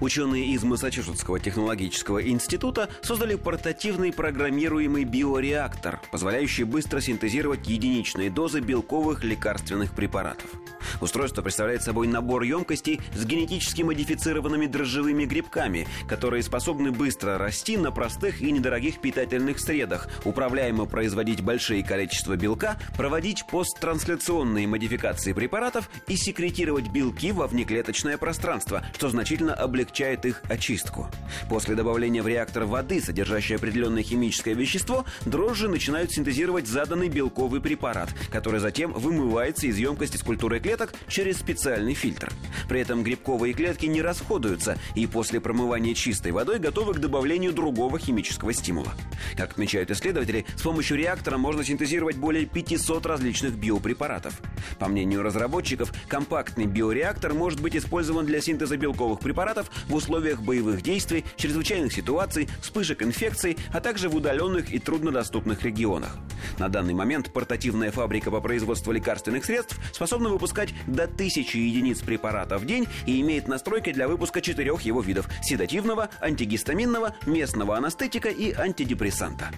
Ученые из Массачусетского технологического института создали портативный программируемый биореактор, позволяющий быстро синтезировать единичные дозы белковых лекарственных препаратов. Устройство представляет собой набор емкостей с генетически модифицированными дрожжевыми грибками, которые способны быстро расти на простых и недорогих питательных средах, управляемо производить большие количества белка, проводить посттрансляционные модификации препаратов и секретировать белки во внеклеточное пространство, что значительно облегчает их очистку. После добавления в реактор воды, содержащей определенное химическое вещество, дрожжи начинают синтезировать заданный белковый препарат, который затем вымывается из емкости с культурой клеток через специальный фильтр. При этом грибковые клетки не расходуются и после промывания чистой водой готовы к добавлению другого химического стимула. Как отмечают исследователи, с помощью реактора можно синтезировать более 500 различных биопрепаратов. По мнению разработчиков, компактный биореактор может быть использован для синтеза белковых препаратов в условиях боевых действий, чрезвычайных ситуаций, вспышек инфекций, а также в удаленных и труднодоступных регионах. На данный момент портативная фабрика по производству лекарственных средств способна выпускать до 1000 единиц препарата в день и имеет настройки для выпуска четырех его видов – седативного, антигистаминного, местного анестетика и антидепрессанта.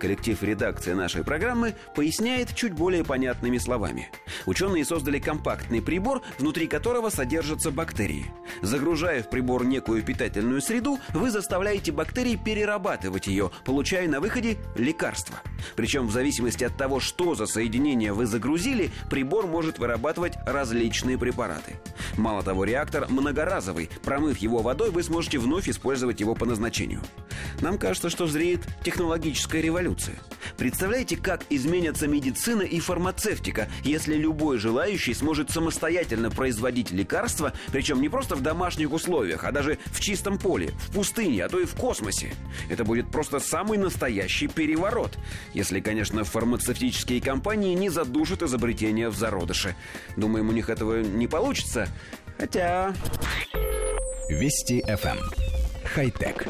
Коллектив редакции нашей программы поясняет чуть более понятными словами. Ученые создали компактный прибор, внутри которого содержатся бактерии. Загружая в прибор некую питательную среду, вы заставляете бактерии перерабатывать ее, получая на выходе лекарства. Причем в зависимости от того, что за соединение вы загрузили, прибор может вырабатывать различные препараты. Мало того, реактор многоразовый. Промыв его водой, вы сможете вновь использовать его по назначению. Нам кажется, что зреет технологическая революция. Представляете, как изменятся медицина и фармацевтика, если любой желающий сможет самостоятельно производить лекарства, причем не просто в домашних условиях, а даже в чистом поле, в пустыне, а то и в космосе. Это будет просто самый настоящий переворот. Если, конечно, фармацевтические компании не задушат изобретения в зародыше. Думаем, у них этого не получится. Хотя... Вести FM. Эм. Хай-тек.